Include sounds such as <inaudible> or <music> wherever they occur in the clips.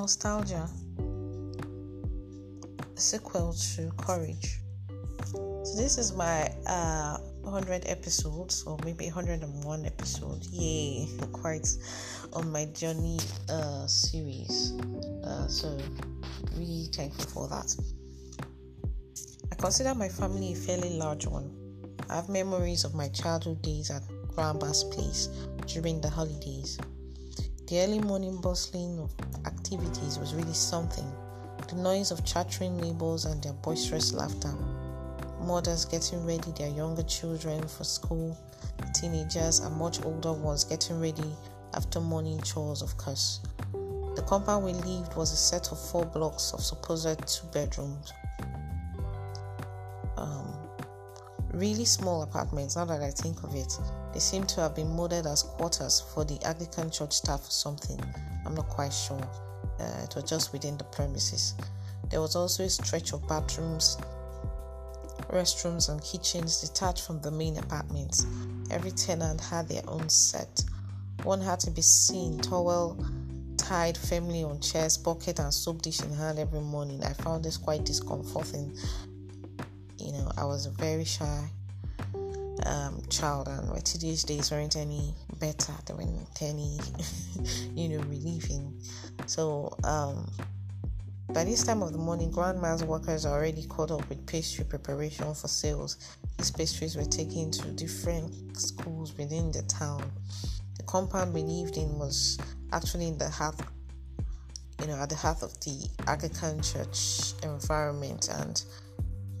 Nostalgia, sequel to Courage. So this is my uh 100 episodes or maybe 101 episode. Yay, quite on my journey uh series. Uh, so really thankful for that. I consider my family a fairly large one. I have memories of my childhood days at Grandpa's place during the holidays. The early morning bustling of activities was really something. The noise of chattering neighbors and their boisterous laughter. Mothers getting ready their younger children for school, teenagers and much older ones getting ready after morning chores, of course. The compound we lived was a set of four blocks of supposed two bedrooms. Um, really small apartments, now that I think of it. They seem to have been modeled as quarters for the Anglican church staff or something. I'm not quite sure. Uh, it was just within the premises. There was also a stretch of bathrooms, restrooms, and kitchens detached from the main apartments. Every tenant had their own set. One had to be seen, towel tied firmly on chairs, bucket, and soap dish in hand every morning. I found this quite discomforting. You know, I was a very shy um, child, and my teenage days weren't any better. They weren't any, <laughs> you know, relieving. So, um, by this time of the morning, grandma's workers are already caught up with pastry preparation for sales. These pastries were taken to different schools within the town. The compound we lived in was actually in the heart, you know, at the heart of the Anglican church environment, and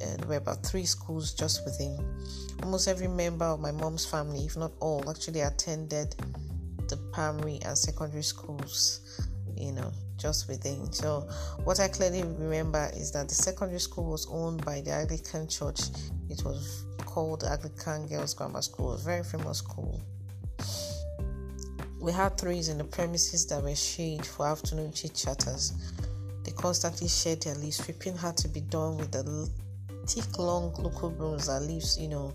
uh, there were about three schools just within. Almost every member of my mom's family, if not all, actually attended the primary and secondary schools, you know, just within. So, what I clearly remember is that the secondary school was owned by the Anglican Church. It was called Anglican Girls Grammar School, a very famous school. We had threes in the premises that were shade for afternoon chit chatters. They constantly shared their leaves. Sweeping had to be done with the thick, long brooms that leaves, you know,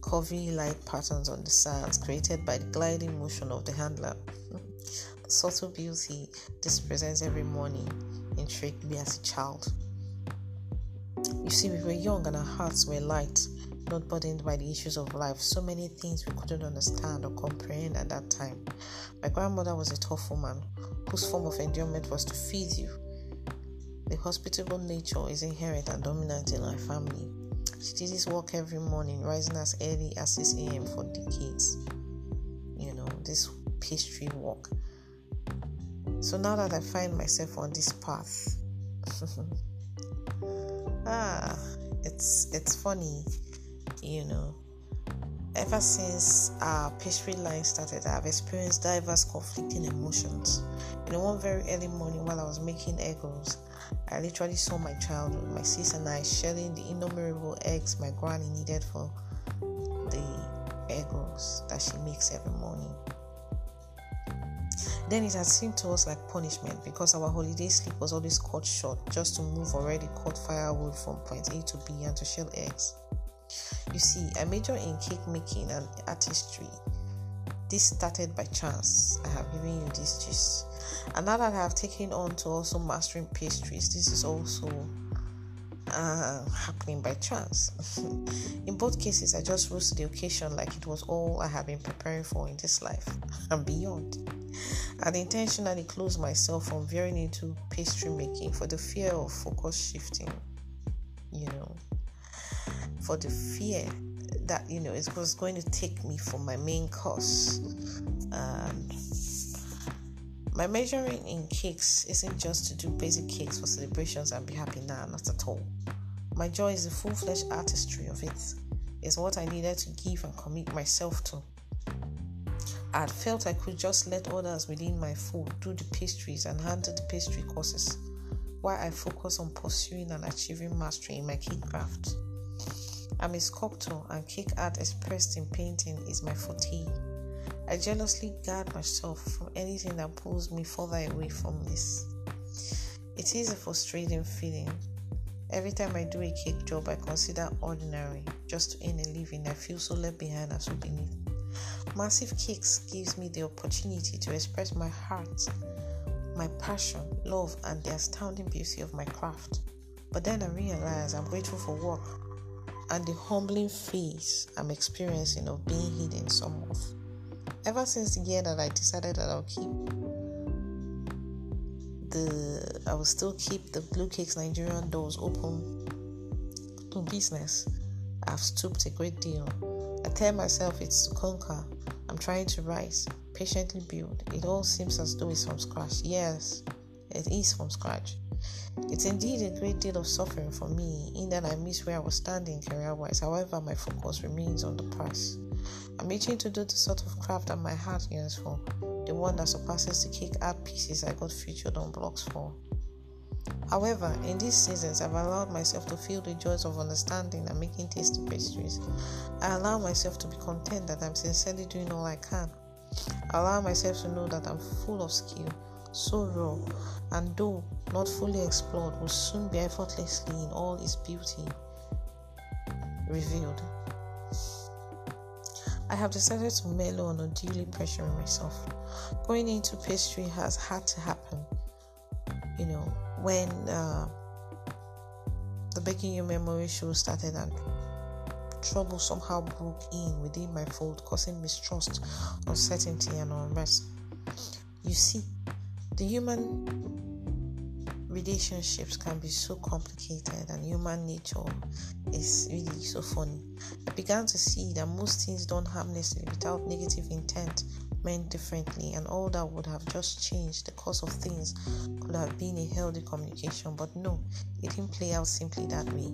curvy light patterns on the sands created by the gliding motion of the handler. the subtle beauty this presents every morning intrigued me as a child. You see, we were young and our hearts were light, not burdened by the issues of life. So many things we couldn't understand or comprehend at that time. My grandmother was a tough woman whose form of endearment was to feed you. The hospitable nature is inherent and dominant in our family. She did this work every morning, rising as early as 6 a.m. for decades. You know, this pastry walk. So now that I find myself on this path, <laughs> ah, it's it's funny, you know. Ever since our pastry line started, I've experienced diverse conflicting emotions. You know, one very early morning while I was making egg rolls, I literally saw my childhood, my sis and I shelling the innumerable eggs my granny needed for the egg rolls that she makes every morning. Then it had seemed to us like punishment because our holiday sleep was always cut short just to move already cut firewood from point A to B and to shell eggs. You see, I major in cake making and artistry. This started by chance. I have given you this gist. And now that I have taken on to also mastering pastries, this is also uh, happening by chance. <laughs> in both cases, I just rose to the occasion like it was all I have been preparing for in this life <laughs> and beyond. And intentionally closed myself from veering into pastry making for the fear of focus shifting, you know, for the fear that, you know, it was going to take me from my main course. And my measuring in cakes isn't just to do basic cakes for celebrations and be happy now, not at all. My joy is the full fledged artistry of it. it, is what I needed to give and commit myself to. I had felt I could just let others within my fold do the pastries and handle the pastry courses, while I focus on pursuing and achieving mastery in my cake craft. I'm a sculptor, and cake art expressed in painting is my forte. I jealously guard myself from anything that pulls me further away from this. It is a frustrating feeling. Every time I do a cake job I consider ordinary, just to earn a living, I feel so left behind and so beneath. Massive cakes gives me the opportunity to express my heart, my passion, love, and the astounding beauty of my craft. But then I realize I'm grateful for work and the humbling phase I'm experiencing of being hidden some of. Ever since the year that I decided that I'll keep the I will still keep the Blue Cakes Nigerian doors open to business. I've stooped a great deal. I tell myself it's to conquer. I'm trying to rise, patiently build. It all seems as though it's from scratch. Yes, it is from scratch. It's indeed a great deal of suffering for me in that I miss where I was standing career wise. However, my focus remains on the price. I'm itching to do the sort of craft that my heart yearns for, the one that surpasses the cake art pieces I got featured on blogs for. However, in these seasons, I've allowed myself to feel the joys of understanding and making tasty pastries. I allow myself to be content that I'm sincerely doing all I can. I allow myself to know that I'm full of skill, so raw, and though not fully explored, will soon be effortlessly in all its beauty revealed. I have decided to mellow on unduly pressuring myself. Going into pastry has had to happen. You know, when uh, the Baking your Memory show started and trouble somehow broke in within my fold, causing mistrust, uncertainty, and unrest. You see, the human relationships can be so complicated and human nature is really so funny. I began to see that most things don't harmlessly without negative intent meant differently and all that would have just changed the course of things could have been a healthy communication. But no it didn't play out simply that way.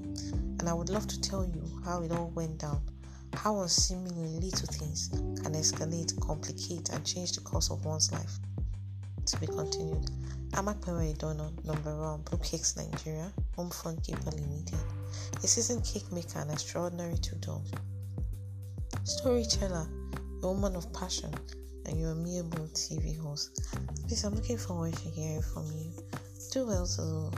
And i would love to tell you how it all went down how seemingly little things can escalate complicate and change the course of one's life to be continued Amakpewe Idono, number one, Blue Cakes Nigeria, Home Fund Keeper Limited, a seasoned cake maker and extraordinary tutor. Storyteller, a woman of passion, and your amiable TV host. Please, I'm looking forward to hearing from you. Do well to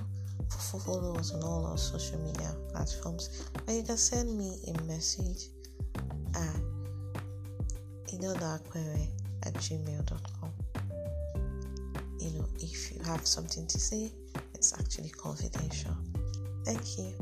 follow us on all our social media platforms, and you can send me a message at idodaquere at gmail.com you know, if you have something to say, it's actually confidential. Thank you.